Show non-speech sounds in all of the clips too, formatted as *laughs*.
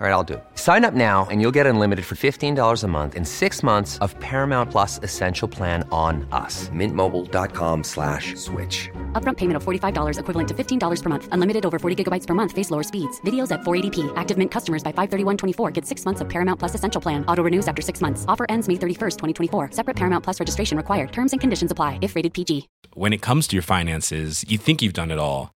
All right, I'll do it. Sign up now and you'll get unlimited for $15 a month in six months of Paramount Plus Essential Plan on us. Mintmobile.com slash switch. Upfront payment of $45 equivalent to $15 per month. Unlimited over 40 gigabytes per month. Face lower speeds. Videos at 480p. Active Mint customers by 531.24 get six months of Paramount Plus Essential Plan. Auto renews after six months. Offer ends May 31st, 2024. Separate Paramount Plus registration required. Terms and conditions apply if rated PG. When it comes to your finances, you think you've done it all.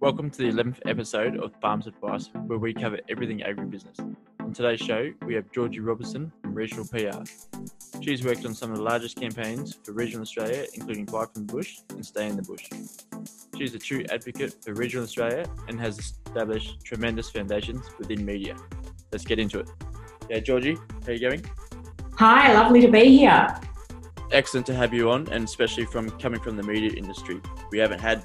Welcome to the 11th episode of Farms Advice, where we cover everything agribusiness. On today's show, we have Georgie Robertson from Regional PR. She's worked on some of the largest campaigns for regional Australia, including Buy from the Bush and Stay in the Bush. She's a true advocate for regional Australia and has established tremendous foundations within media. Let's get into it. Yeah, Georgie, how are you going? Hi, lovely to be here. Excellent to have you on, and especially from coming from the media industry. We haven't had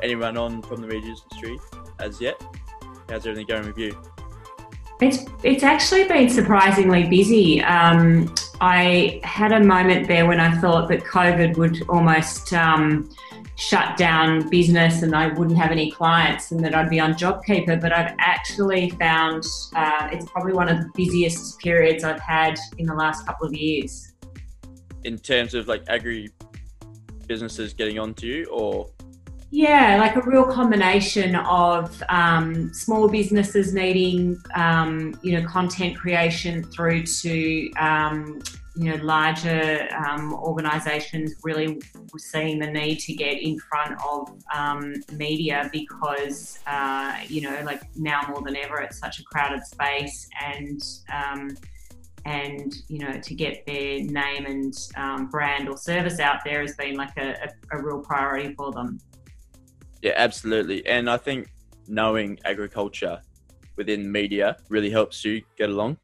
anyone on from the media industry as yet. How's everything going with you? It's it's actually been surprisingly busy. Um, I had a moment there when I thought that COVID would almost um, shut down business and I wouldn't have any clients and that I'd be on JobKeeper. But I've actually found uh, it's probably one of the busiest periods I've had in the last couple of years. In terms of like agri businesses getting onto you, or yeah, like a real combination of um, small businesses needing, um, you know, content creation through to, um, you know, larger um, organisations really seeing the need to get in front of um, media because, uh, you know, like now more than ever, it's such a crowded space and um, and you know to get their name and um, brand or service out there has been like a, a, a real priority for them. Yeah, absolutely. And I think knowing agriculture within media really helps you get along.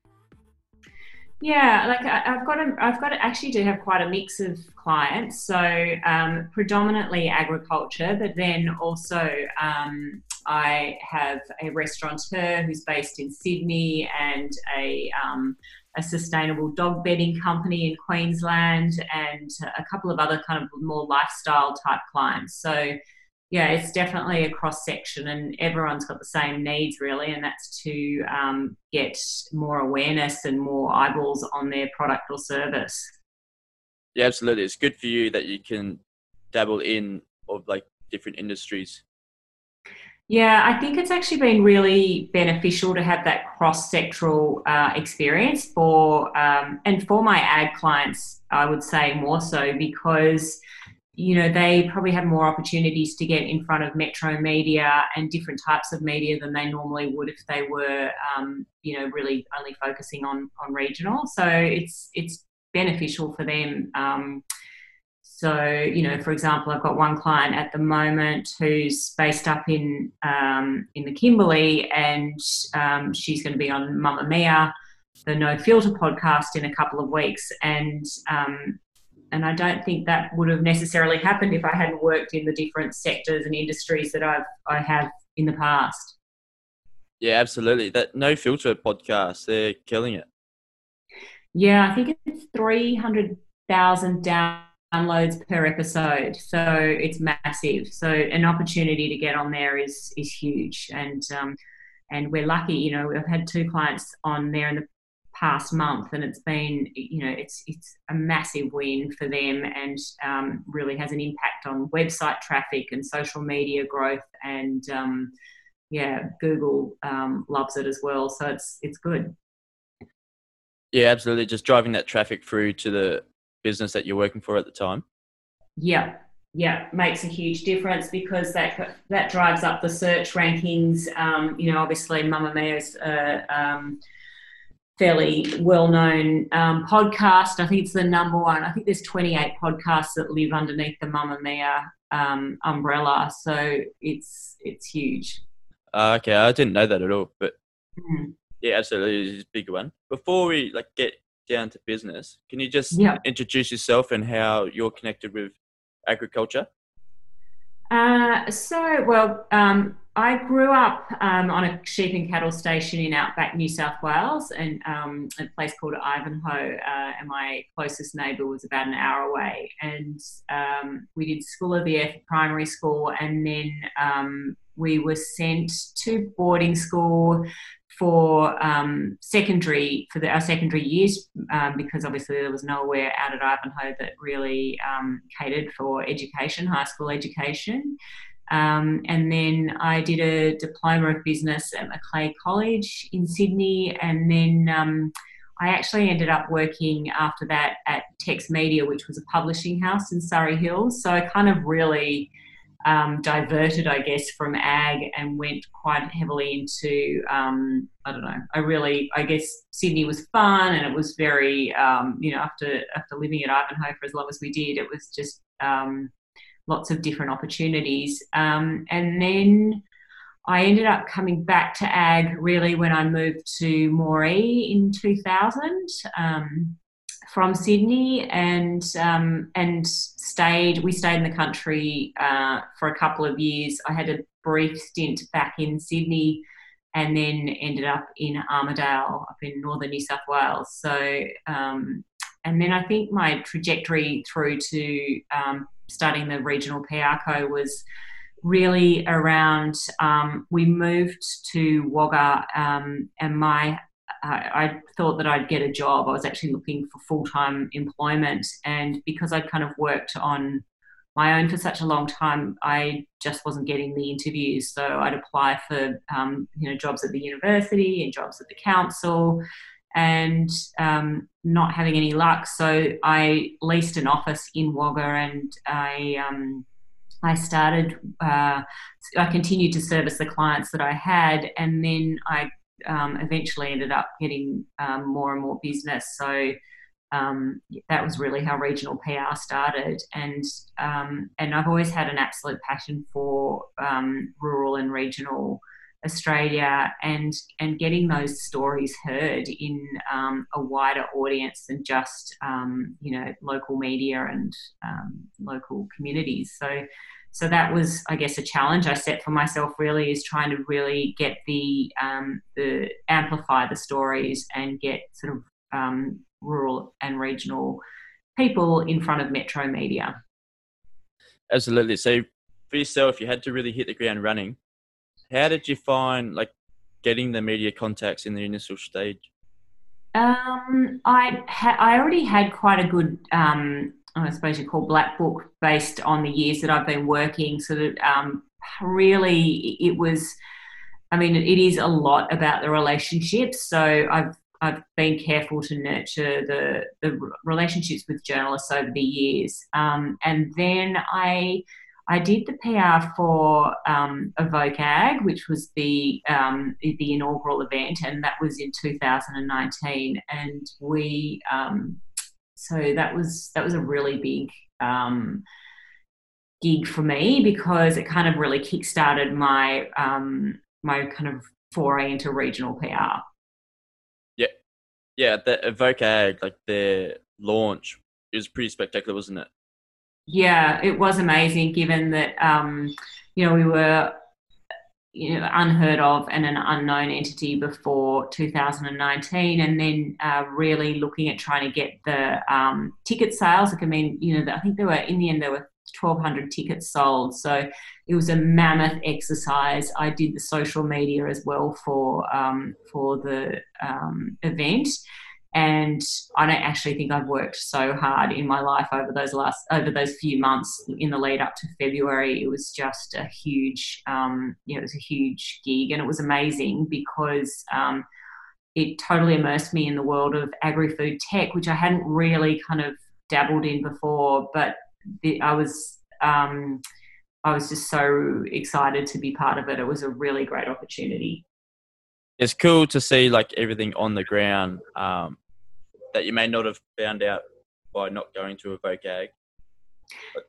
Yeah, like I, have got a, I've got a, actually do have quite a mix of clients. So um, predominantly agriculture, but then also um, I have a restaurateur who's based in Sydney and a um, a sustainable dog bedding company in Queensland and a couple of other kind of more lifestyle type clients. So yeah, it's definitely a cross section, and everyone's got the same needs really, and that's to um, get more awareness and more eyeballs on their product or service. Yeah, absolutely. It's good for you that you can dabble in of like different industries. Yeah, I think it's actually been really beneficial to have that cross sectoral uh, experience for um, and for my ad clients. I would say more so because you know, they probably have more opportunities to get in front of metro media and different types of media than they normally would if they were, um, you know, really only focusing on on regional. So it's it's beneficial for them. Um, so, you know, for example, I've got one client at the moment who's based up in um, in the Kimberley, and um, she's going to be on Mamamia the No Filter podcast, in a couple of weeks, and um, and I don't think that would have necessarily happened if I hadn't worked in the different sectors and industries that I've I have in the past. Yeah, absolutely. That no filter podcast, they're killing it. Yeah, I think it's three hundred thousand downloads per episode, so it's massive. So an opportunity to get on there is is huge, and um, and we're lucky. You know, we've had two clients on there in the past month, and it's been you know it's it's a massive win for them, and um, really has an impact on website traffic and social media growth, and um, yeah, Google um, loves it as well. So it's it's good. Yeah, absolutely. Just driving that traffic through to the business that you're working for at the time. Yeah, yeah, makes a huge difference because that that drives up the search rankings. Um, you know, obviously, Mamamia is a um, fairly well-known um, podcast. I think it's the number one. I think there's 28 podcasts that live underneath the Mamamia um, umbrella, so it's it's huge. Uh, okay, I didn't know that at all, but Mm. yeah, absolutely, it's a big one. Before we like get down to business, can you just Yeah. introduce yourself and how you're connected with agriculture? Uh, so, well, um, I grew up um, on a sheep and cattle station in outback New South Wales and um, a place called Ivanhoe. Uh, and my closest neighbour was about an hour away. And um, we did School of the Earth primary school, and then um, we were sent to boarding school for um, secondary for the, our secondary years um, because obviously there was nowhere out at Ivanhoe that really um, catered for education, high school education. Um, and then I did a diploma of business at Macleay College in Sydney, and then um, I actually ended up working after that at Tex Media, which was a publishing house in Surry Hills. So I kind of really um, diverted, I guess, from ag and went quite heavily into, um, I don't know, I really, I guess Sydney was fun and it was very, um, you know, after, after living at Ivanhoe for as long as we did, it was just um, lots of different opportunities. Um, and then I ended up coming back to ag really when I moved to Moree in 2000 um, from Sydney and um, and stayed. We stayed in the country uh, for a couple of years. I had a brief stint back in Sydney, and then ended up in Armidale, up in northern New South Wales. So, um, and then I think my trajectory through to um, studying the regional PR co was really around. Um, we moved to Wagga, um, and my I, thought that I'd get a job. I was actually looking for full time employment, and because I'd kind of worked on my own for such a long time, I just wasn't getting the interviews. So I'd apply for um, you know jobs at the university and jobs at the council, and um, not having any luck. So I leased an office in Wagga, and I. Um, I started, uh, I continued to service the clients that I had, and then I um, eventually ended up getting um, more and more business. So um, that was really how regional PR started, and um, and I've always had an absolute passion for um, rural and regional Australia, and and getting those stories heard in um, a wider audience than just you know local media and local communities. So so that was i guess a challenge i set for myself really is trying to really get the um, the amplify the stories and get sort of um, rural and regional people in front of metro media. Absolutely. So for yourself you had to really hit the ground running. How did you find like getting the media contacts in the initial stage? Um, I ha- I already had quite a good um, I suppose you call black book based on the years that I've been working. So that um, really it was, I mean, it is a lot about the relationships. So I've I've been careful to nurture the the relationships with journalists over the years, um, and then I. I did the PR for um, Ag, which was the um, the inaugural event, and that was in 2019. And we um, so that was that was a really big um, gig for me because it kind of really kickstarted my um, my kind of foray into regional PR. Yeah, yeah. The evokeAG, like their launch, it was pretty spectacular, wasn't it? Yeah, it was amazing. Given that um, you know we were you know, unheard of and an unknown entity before 2019, and then uh, really looking at trying to get the um, ticket sales. Like, I mean, you know, I think there were in the end there were 1,200 tickets sold. So it was a mammoth exercise. I did the social media as well for um, for the um, event, and I don't actually think I've worked so hard in my life over those last over those few months in the lead up to February. It was just a huge, um, you know, it was a huge gig, and it was amazing because um, it totally immersed me in the world of agri-food tech, which I hadn't really kind of dabbled in before. But the, I was um, I was just so excited to be part of it. It was a really great opportunity it's cool to see like everything on the ground um, that you may not have found out by not going to evokeAG.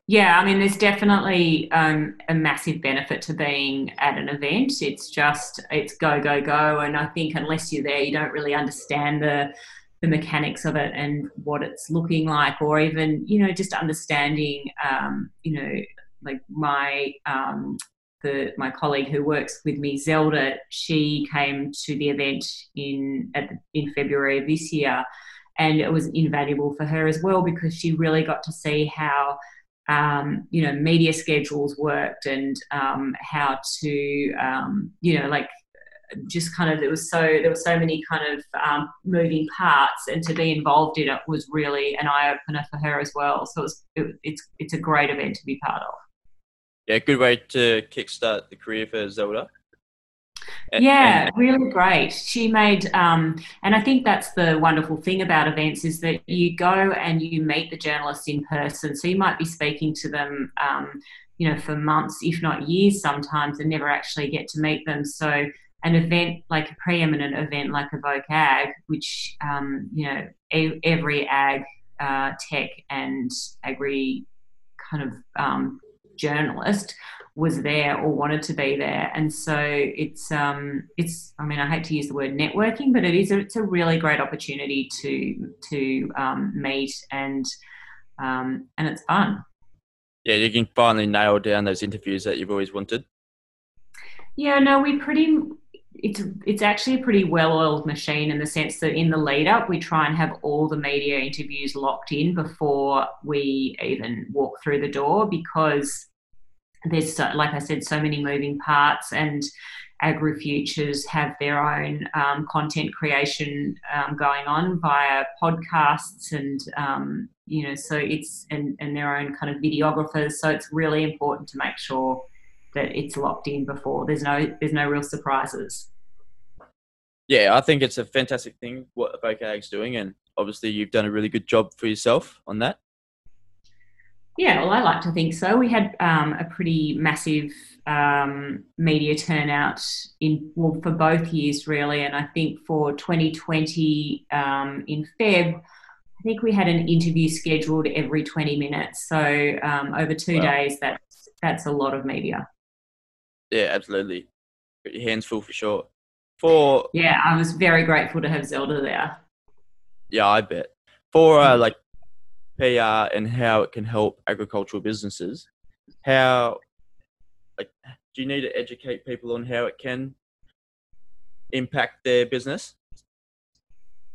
Yeah, I mean, there's definitely um, a massive benefit to being at an event. It's just it's go go go, and I think unless you're there, you don't really understand the the mechanics of it and what it's looking like, or even you know just understanding um, you know like my um, the my colleague who works with me, Zelda, she came to the event in at in February of this year, and it was invaluable for her as well because she really got to see how um, you know media schedules worked and um, how to um, you know like just kind of there was so there were so many kind of um, moving parts and to be involved in it was really an eye opener for her as well. So it, it's it's a great event to be part of yeah, good way to kickstart the career for Zelda. And, yeah, and- really great. She made, um, and I think that's the wonderful thing about events is that you go and you meet the journalists in person. So you might be speaking to them, um, you know, for months, if not years, sometimes, and never actually get to meet them. So an event like a preeminent event like evokeAG, which um, you know every ag, uh, tech, and agri kind of um, journalist was there or wanted to be there. And so it's um it's i mean i hate to use the word networking but it is a, it's a really great opportunity to to um, meet and um and it's fun. Yeah you can finally nail down those interviews that you've always wanted. Yeah no we pretty it's it's actually a pretty well-oiled machine in the sense that in the lead up we try and have all the media interviews locked in before we even walk through the door because there's so, like I said, so many moving parts, and AgriFutures have their own um, content creation um, going on via podcasts, and um, you know, so it's and, and their own kind of videographers. So it's really important to make sure that it's locked in before there's no there's no real surprises. Yeah, I think it's a fantastic thing what evokeAG's doing, and obviously you've done a really good job for yourself on that. Yeah, well, I like to think so. We had um, a pretty massive um, media turnout in well, for both years, really, and I think for 2020 um, in Feb, I think we had an interview scheduled every 20 minutes. So um, over two wow. days, that's that's a lot of media. Yeah, absolutely. Hands full for sure. For yeah, I was very grateful to have Zelda there. Yeah, I bet. For uh, like PR and how it can help agricultural businesses, how like do you need to educate people on how it can impact their business?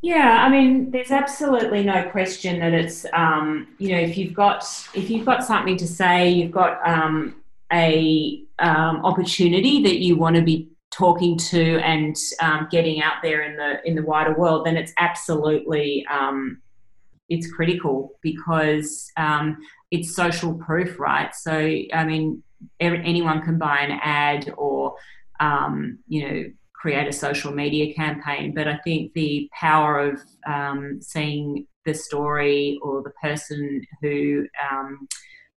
Yeah, I mean, there's absolutely no question that it's um, you know if you've got if you've got something to say, you've got um, a um, opportunity that you want to be talking to and um, getting out there in the in the wider world, then it's absolutely um, it's critical because um, it's social proof, right? So, I mean, anyone can buy an ad or, um, you know, create a social media campaign. But I think the power of um, seeing the story or the person who um,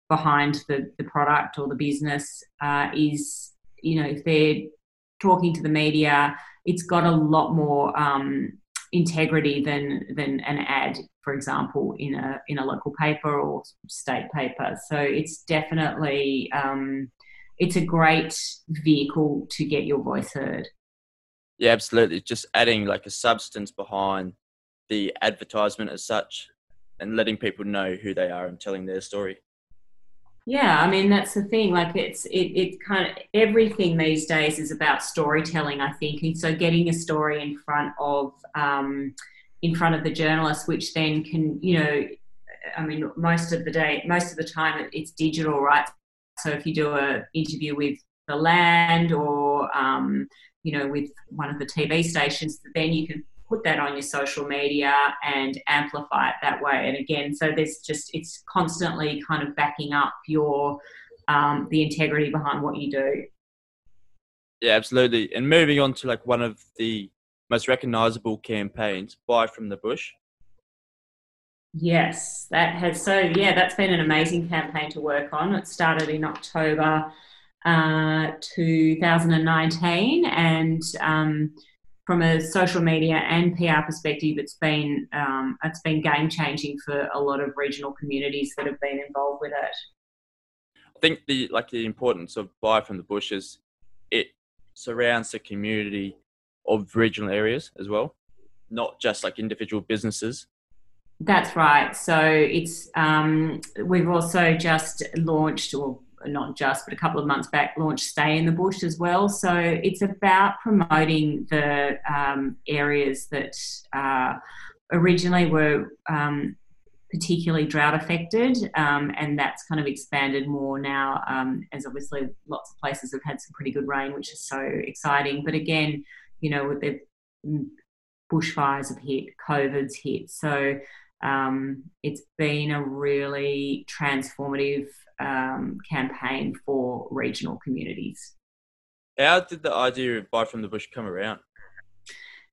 behind the, the product or the business uh, is, you know, if they're talking to the media, it's got a lot more um, integrity than than an ad, for example, in a in a local paper or state paper. So it's definitely um, it's a great vehicle to get your voice heard. Yeah, absolutely. Just adding like a substance behind the advertisement as such, and letting people know who they are and telling their story. Yeah, I mean that's the thing. Like it's it, it kind of everything these days is about storytelling. I think, and so getting a story in front of um, in front of the journalist, which then can you know I mean, most of the day, most of the time, it's digital, right? So if you do an interview with the land or um, you know with one of the TV stations, then you can put that on your social media and amplify it that way. And again, so there's just it's constantly kind of backing up your um, the integrity behind what you do. Yeah, absolutely. And moving on to like one of the most recognizable campaigns, Buy from the Bush. Yes, that has so yeah, that's been an amazing campaign to work on. It started in October uh, 2019, and um, from a social media and PR perspective, it's been um, it's been game changing for a lot of regional communities that have been involved with it. I think the like the importance of buy from the bush is it surrounds the community of regional areas as well, not just like individual businesses. That's right. So it's um, we've also just launched, or not just, but a couple of months back, launched Stay in the Bush as well. So it's about promoting the um, areas that uh, originally were um, particularly drought affected, um, and that's kind of expanded more now, um, as obviously lots of places have had some pretty good rain, which is so exciting. But again, you know, with the bushfires have hit, COVID's hit, so um, it's been a really transformative um, campaign for regional communities. How did the idea of Buy from the Bush come around?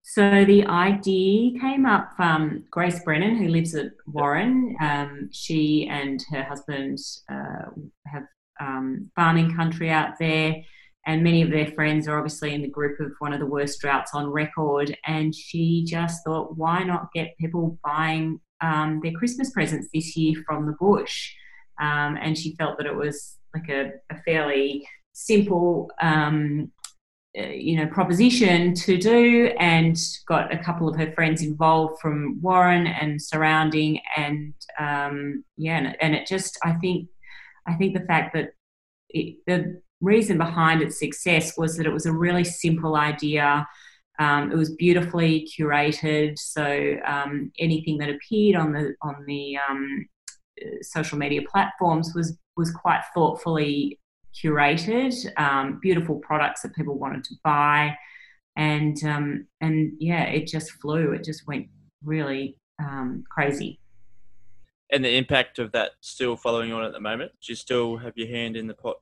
So the idea came up from Grace Brennan, who lives at Warren. Um, she and her husband uh, have um, farming country out there, and many of their friends are obviously in the group of one of the worst droughts on record. And she just thought, why not get people buying um, their Christmas presents this year from the bush? Um, and she felt that it was like a, a fairly simple um, uh, you know proposition to do and got a couple of her friends involved from warren and surrounding and um, yeah and, and, it just i think i think the fact that it, the reason behind its success was that it was a really simple idea um, it was beautifully curated so um, anything that appeared on the on the um, social media platforms was was quite thoughtfully curated, um, beautiful products that people wanted to buy, and um, and yeah, it just flew. It just went really um, crazy. And the impact of that still following on at the moment. Do you still have your hand in the pot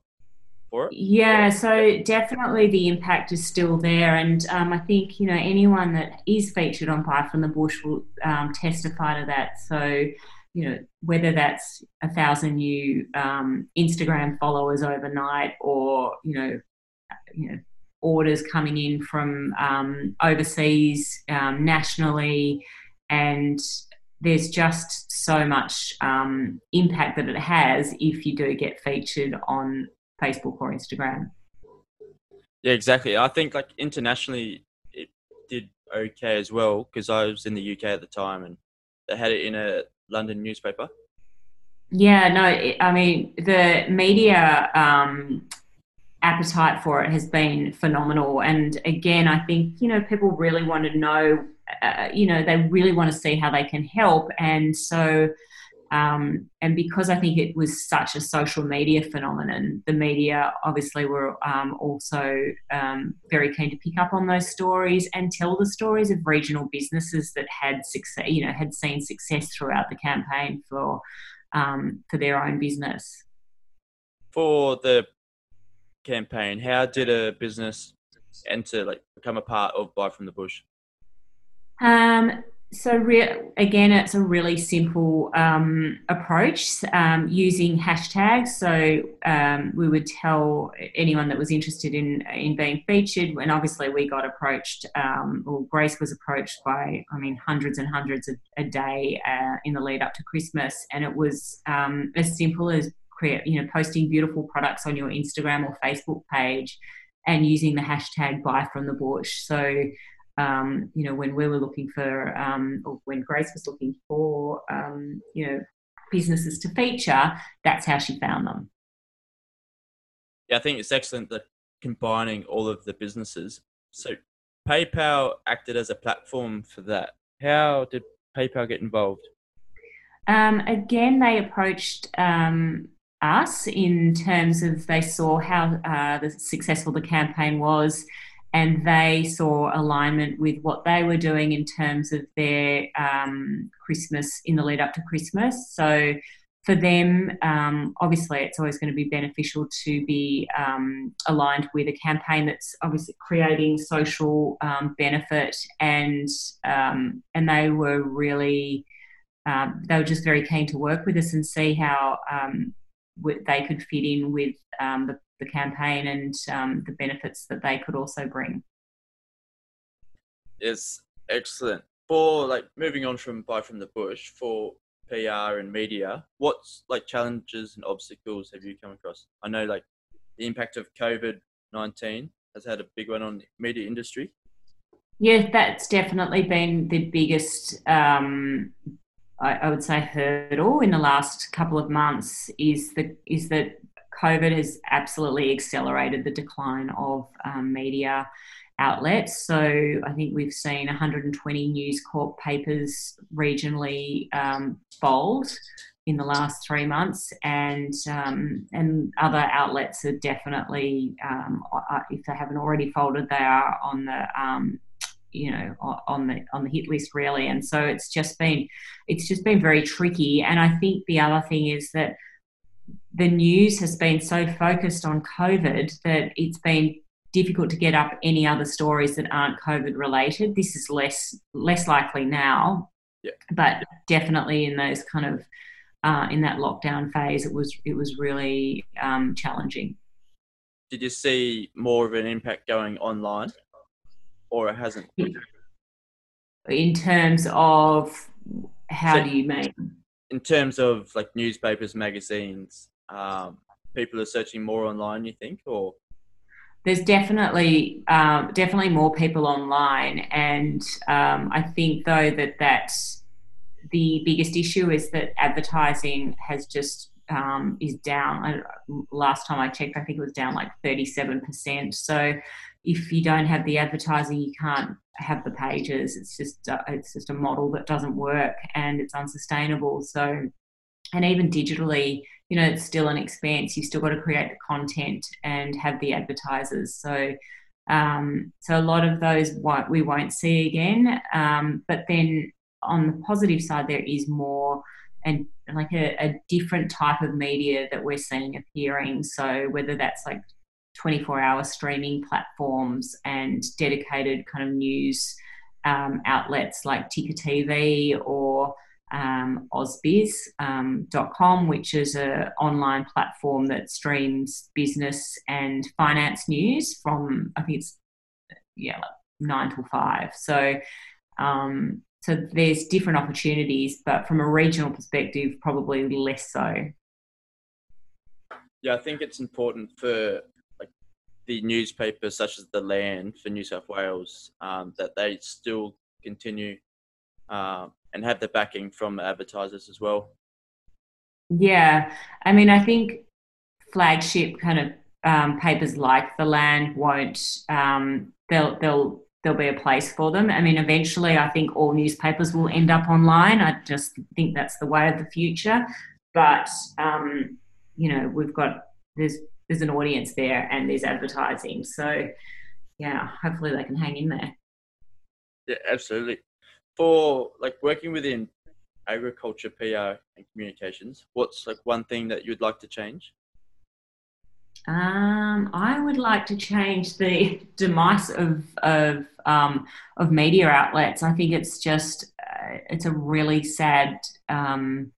for it? Yeah, so definitely the impact is still there, and um, I think you know anyone that is featured on Buy from the Bush will um, testify to that. So you know, whether that's a thousand new um, Instagram followers overnight or, you know, you know, orders coming in from um, overseas, um, nationally, and there's just so much um, impact that it has if you do get featured on Facebook or Instagram. Yeah, exactly. I think like internationally, it did okay as well because I was in the UK at the time and they had it in a London newspaper? Yeah, no, I mean, the media um, appetite for it has been phenomenal. And again, I think, you know, people really want to know, uh, you know, they really want to see how they can help. And so, um, and because I think it was such a social media phenomenon, the media obviously were um, also um, very keen to pick up on those stories and tell the stories of regional businesses that had success, you know, had seen success throughout the campaign for um, for their own business. For the campaign, how did a business enter, like, become a part of Buy from the Bush? Um, so re- again, it's a really simple um, approach um, using hashtags. So um, we would tell anyone that was interested in in being featured, and obviously we got approached, um, or Grace was approached by, I mean, hundreds and hundreds a, a day uh, in the lead up to Christmas, and it was um, as simple as create, you know, posting beautiful products on your Instagram or Facebook page, and using the hashtag Buy from the Bush. So um, you know, when we were looking for, um, or when Grace was looking for, um, you know, businesses to feature, that's how she found them. Yeah, I think it's excellent that combining all of the businesses. So PayPal acted as a platform for that. How did PayPal get involved? Um, again, they approached um, us in terms of they saw how uh, the successful the campaign was, and they saw alignment with what they were doing in terms of their um, Christmas in the lead up to Christmas. So for them, um, obviously, it's always going to be beneficial to be um, aligned with a campaign that's obviously creating social um, benefit, and um, and they were really um, they were just very keen to work with us and see how they could fit in with the, the, campaign and the benefits that they could also bring. Yes, excellent. For like moving on from buy from the bush for PR and media, what's like challenges and obstacles have you come across? I know like the impact of COVID nineteen has had a big one on the media industry. Yeah, that's definitely been the biggest, um, I, I, would say, hurdle in the last couple of months. Is the is that COVID has absolutely accelerated the decline of um, media outlets. So I think we've seen 120 News Corp papers regionally um, fold in the last three months, and um, and other outlets are definitely, um, if they haven't already folded, they are on the um, you know on the on the hit list really. And so it's just been it's just been very tricky. And I think the other thing is that the news has been so focused on COVID that it's been difficult to get up any other stories that aren't COVID related. This is less less likely now, yeah. but definitely in those kind of uh, in that lockdown phase, it was it was really um, challenging. Did you see more of an impact going online, or it hasn't? In terms of how so, do you mean? In terms of like newspapers, magazines, um, people are searching more online. You think, or there's definitely um, definitely more people online, and um, I think though that that's the biggest issue is that advertising has just um, is down. Last time I checked, I think it was down like 37%. So if you don't have the advertising, you can't have the pages. It's just uh, it's just a model that doesn't work and it's unsustainable. So and even digitally, you know, it's still an expense. You still got to create the content and have the advertisers. So, um, so a lot of those we won't see again. Um, but then on the positive side, there is more and like a, a different type of media that we're seeing appearing. So whether that's like 24 hour streaming platforms and dedicated kind of news um, outlets like Ticker TV or um, ausbiz.com, um, which is an online platform that streams business and finance news from, I think it's, yeah, like nine till five. So, um, so there's different opportunities, but from a regional perspective, probably less so. Yeah, I think it's important for like the newspapers such as the Land for New South Wales um, that they still continue uh, and have the backing from advertisers as well. Yeah, I mean, I think flagship kind of um, papers like the Land won't. Um, they'll they'll there'll be a place for them. I mean, eventually, I think all newspapers will end up online. I just think that's the way of the future. But um, you know, we've got there's there's an audience there and there's advertising. So yeah, hopefully they can hang in there. Yeah, absolutely for like working within agriculture, PR, and communications, what's like one thing that you'd like to change? Um, I would like to change the *laughs* demise of of um, of media outlets. I think it's just uh, it's a really sad um,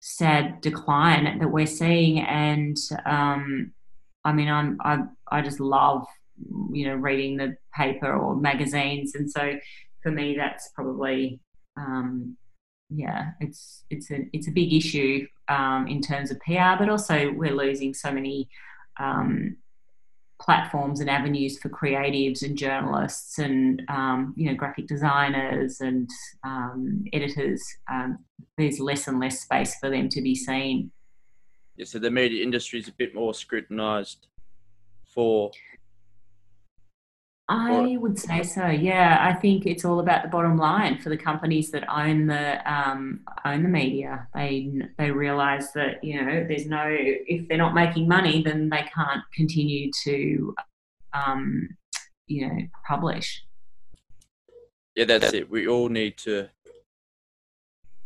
sad decline that we're seeing, and um, I mean, I'm I I just love you know reading the paper or magazines, and so for me, that's probably um, yeah, it's it's a it's a big issue um, in terms of PR, but also we're losing so many um, platforms and avenues for creatives and journalists and um, you know graphic designers and um, editors. Um, there's less and less space for them to be seen. Yeah, so the media industry is a bit more scrutinised for I would say so. Yeah, I think it's all about the bottom line for the companies that own the um, own the media. They they realize that you know there's no if they're not making money, then they can't continue to um, you know publish. Yeah, that's it. We all need to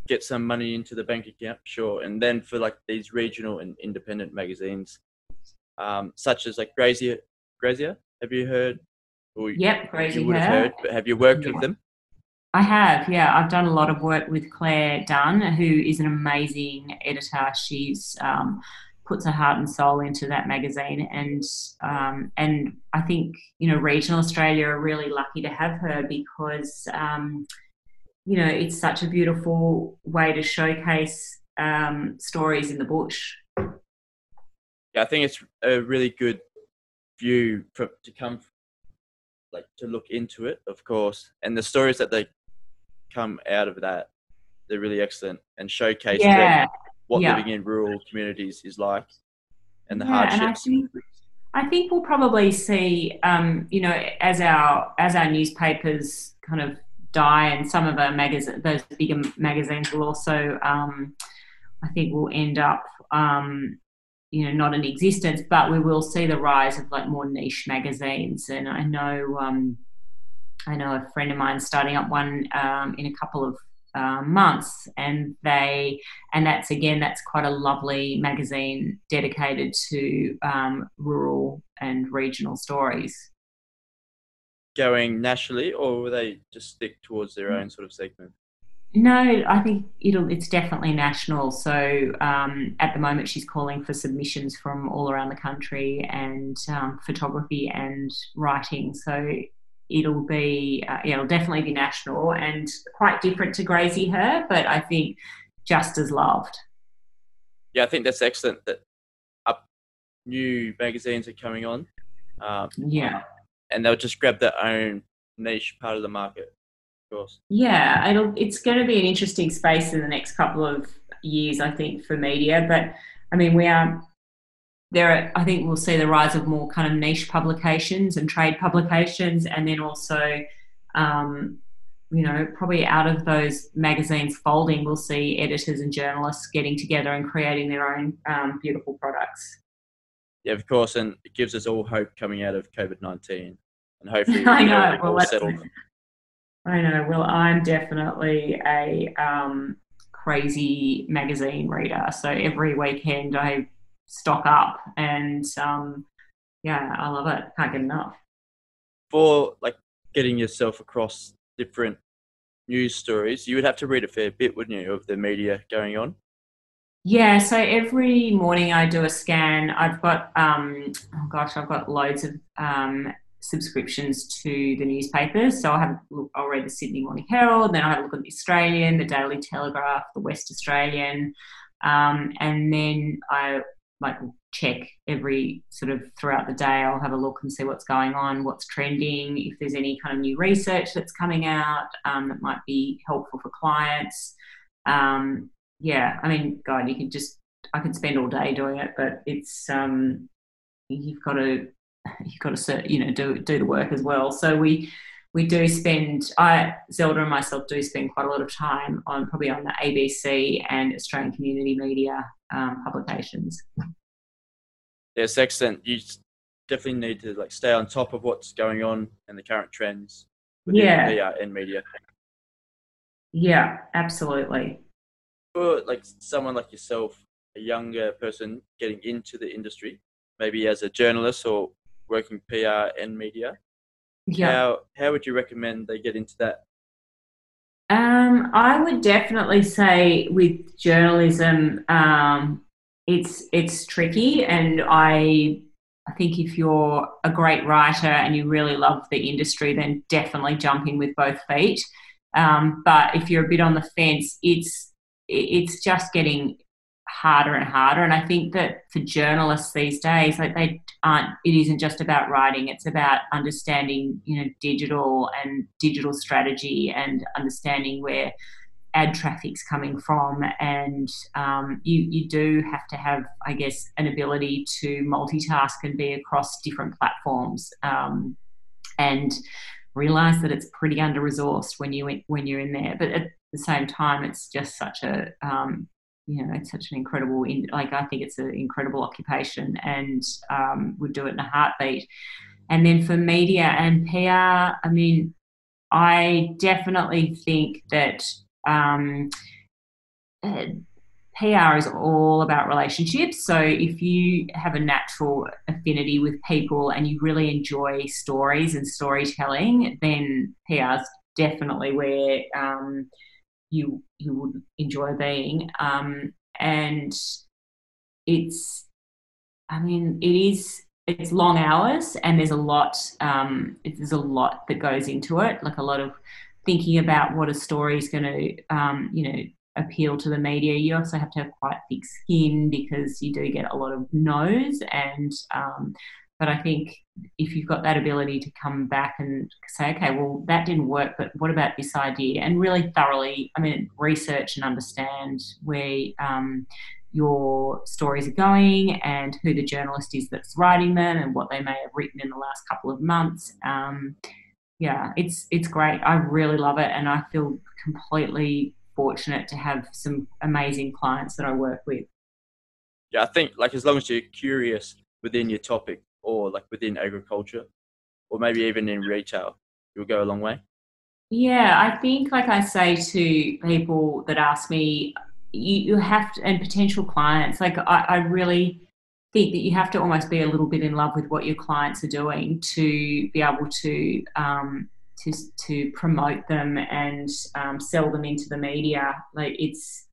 get some money into the bank account, sure. And then for like these regional and independent magazines, um, such as like Graziher, Graziher, have you heard or yep, Graziher. You have have you worked yeah. with them? I have, yeah. I've done a lot of work with Claire Dunn, who is an amazing editor. She's um, puts her heart and soul into that magazine, and um, and I think you know regional Australia are really lucky to have her because um, you know it's such a beautiful way to showcase um, stories in the bush. Yeah, I think it's a really good view for, to come like to look into it, of course, and the stories that they come out of that, they're really excellent and showcase yeah. what yeah. living in rural communities is like and the yeah, hardships. And I, think, I think we'll probably see, um, you know, as our as our newspapers kind of die, and some of our magazine, those bigger magazines will also, um, I think, will end up um, you know not in existence but we will see the rise of like more niche magazines. And i know um, i know a friend of mine starting up one um, in a couple of uh, months and they and that's again that's quite a lovely magazine dedicated to um, rural and regional stories. Going nationally or will they just stick towards their own sort of segment no, I think it'll. It's definitely national. So um, at the moment, she's calling for submissions from all around the country and um, photography and writing. So it'll be, uh, yeah, it'll definitely be national and quite different to Graziher, but I think just as loved. Yeah, I think that's excellent that up new magazines are coming on. Um, yeah, and they'll just grab their own niche part of the market course. Yeah, it'll, it's going to be an interesting space in the next couple of years, I think, for media. But I mean, we are there. Are, I think we'll see the rise of more kind of niche publications and trade publications, and then also, um, you know, probably out of those magazines folding, we'll see editors and journalists getting together and creating their own um, beautiful products. Yeah, of course, and it gives us all hope coming out of COVID nineteen, and hopefully, *laughs* I know. Well, settled. I know. Well, I'm definitely a um, crazy magazine reader. So every weekend I stock up, and um, yeah, I love it. Can't get enough. For like getting yourself across different news stories, you would have to read a fair bit, wouldn't you, of the media going on? Yeah, so every morning I do a scan. I've got, um, oh gosh, I've got loads of um, subscriptions to the newspapers. So I'll have I'll read the Sydney Morning Herald, then I have a look at the Australian, the Daily Telegraph, the West Australian, um, and then I like check every sort of throughout the day. I'll have a look and see what's going on, what's trending, if there's any kind of new research that's coming out um, that might be helpful for clients. Um, yeah, I mean, God, you could just I could spend all day doing it, but it's um, you've got to you've got to you know do do the work as well. So we we do spend I Zelda and myself do spend quite a lot of time on probably on the ABC and Australian community media um, publications. Yes, excellent. You definitely need to like stay on top of what's going on and the current trends within yeah. PR and media. Yeah, absolutely. For like someone like yourself, a younger person getting into the industry, maybe as a journalist or working PR and media. Yeah. How how would you recommend they get into that? Um, I would definitely say with journalism, um, it's it's tricky, and I I think if you're a great writer and you really love the industry, then definitely jump in with both feet. Um, but if you're a bit on the fence, it's it's just getting harder and harder. And I think that for journalists these days, like they aren't, it isn't just about writing, it's about understanding, you know, digital and digital strategy and understanding where ad traffic's coming from. And um, you, you do have to have, I guess, an ability to multitask and be across different platforms. Um, and realize that it's pretty under resourced when you when you're in there. But at the same time, it's just such a um, you know, it's such an incredible, like I think it's an incredible occupation, and um, would do it in a heartbeat. And then for media and PR, I mean, I definitely think that um, uh, PR is all about relationships. So if you have a natural affinity with people and you really enjoy stories and storytelling, then PR is definitely where um, you you would enjoy being. Um, and it's, I mean, it is it's long hours and there's a lot um, there's a lot that goes into it like a lot of thinking about what a story is going to um, you know appeal to the media you also have to have quite thick skin because you do get a lot of no's and um, but i think if you've got that ability to come back and say okay well that didn't work but what about this idea and really thoroughly i mean research and understand where um, your stories are going and who the journalist is that's writing them and what they may have written in the last couple of months. Um, yeah, it's it's great. I really love it, and I feel completely fortunate to have some amazing clients that I work with. Yeah, I think like as long as you're curious within your topic or like within agriculture, or maybe even in retail, you'll go a long way. Yeah, I think like I say to people that ask me, you, you have to, and potential clients, like I, I really think that you have to almost be a little bit in love with what your clients are doing to be able to um, to to promote them and um, sell them into the media. Like it's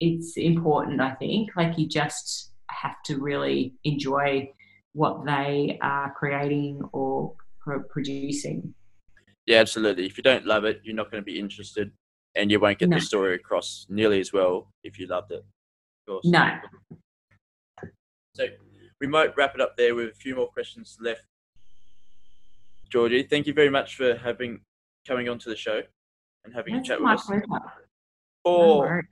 it's important, I think. Like you just have to really enjoy what they are creating or pro- producing. Yeah, absolutely. If you don't love it, you're not going to be interested and you won't get no. the story across nearly as well if you loved it. No. So we might wrap it up there with a few more questions left. Georgie, thank you very much for having coming onto the show and having That's a chat with us. Pleasure. For,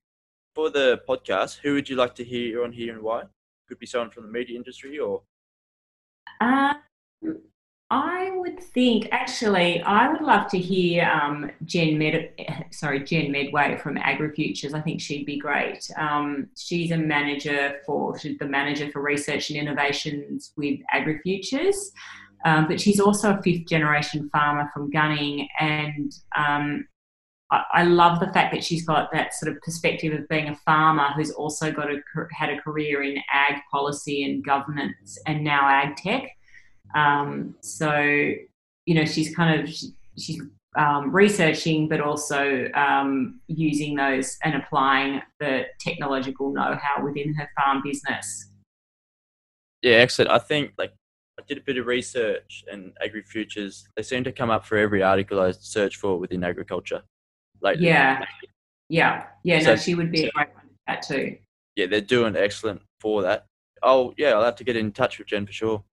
for the podcast, who would you like to hear on here and why? Could be someone from the media industry or. Uh, I would think actually I would love to hear um, Jen Med *laughs* sorry Jen Medway from AgriFutures. I think she'd be great. Um, she's a manager for she's the manager for research and innovations with AgriFutures, um, but she's also a fifth generation farmer from Gunning, and um, I, love the fact that she's got that sort of perspective of being a farmer who's also got a had a career in ag policy and governance and now ag tech. Um, so, you know, she's kind of she, she's um, researching, but also um, using those and applying the technological know-how within her farm business. Yeah, excellent. I think like I did a bit of research and AgriFutures they seem to come up for every article I search for within agriculture. Like yeah, yeah, yeah. So, no, she would be a great one that too. Yeah, they're doing excellent for that. Oh yeah, I'll have to get in touch with Jen for sure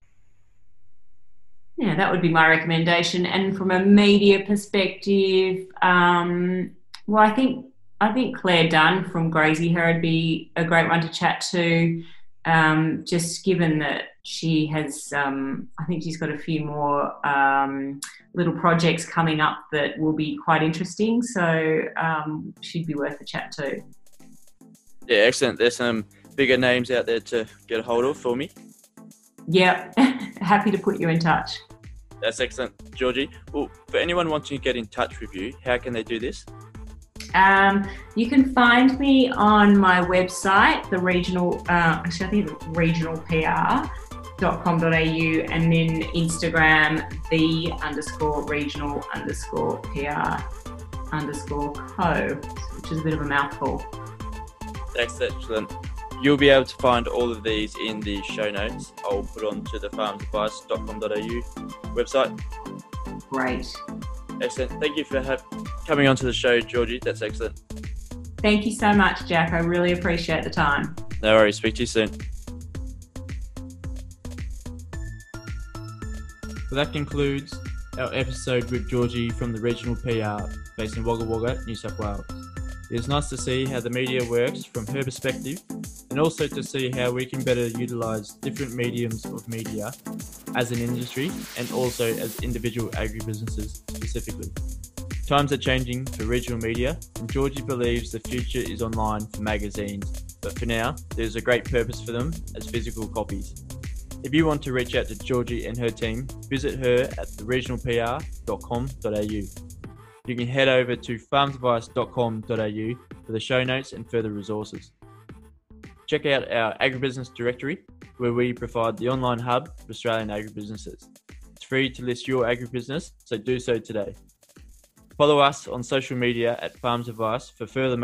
yeah, that would be my recommendation. And from a media perspective, um, well, I think I think Claire Dunn from Graziher would be a great one to chat to. Um, just given that she has, um, I think she's got a few more um, little projects coming up that will be quite interesting. So um, she'd be worth a chat too. Yeah, excellent. There's some bigger names out there to get a hold of for me. Yeah, *laughs* happy to put you in touch. That's excellent, Georgie. Well, for anyone wanting to get in touch with you, how can they do this? Um, you can find me on my website, the regional, uh, actually, I think regionalpr.com.au, and then Instagram, the underscore regional underscore PR underscore co, which is a bit of a mouthful. That's excellent. You'll be able to find all of these in the show notes. I'll put onto the farmsadvice.com.au website. Great. Excellent. Thank you for ha- coming onto the show, Georgie. That's excellent. Thank you so much, Jack. I really appreciate the time. No worries. Speak to you soon. Well, that concludes our episode with Georgie from the Regional PR based in Wagga Wagga, New South Wales. It is nice to see how the media works from her perspective and also to see how we can better utilise different mediums of media as an industry and also as individual agribusinesses specifically. Times are changing for regional media, and Georgie believes the future is online for magazines, but for now, there's a great purpose for them as physical copies. If you want to reach out to Georgie and her team, visit her at theregionalpr.com.au. You can head over to farmsadvice.com.au for the show notes and further resources. Check out our agribusiness directory, where we provide the online hub for Australian agribusinesses. It's free to list your agribusiness, so do so today. Follow us on social media at Farms Advice for further.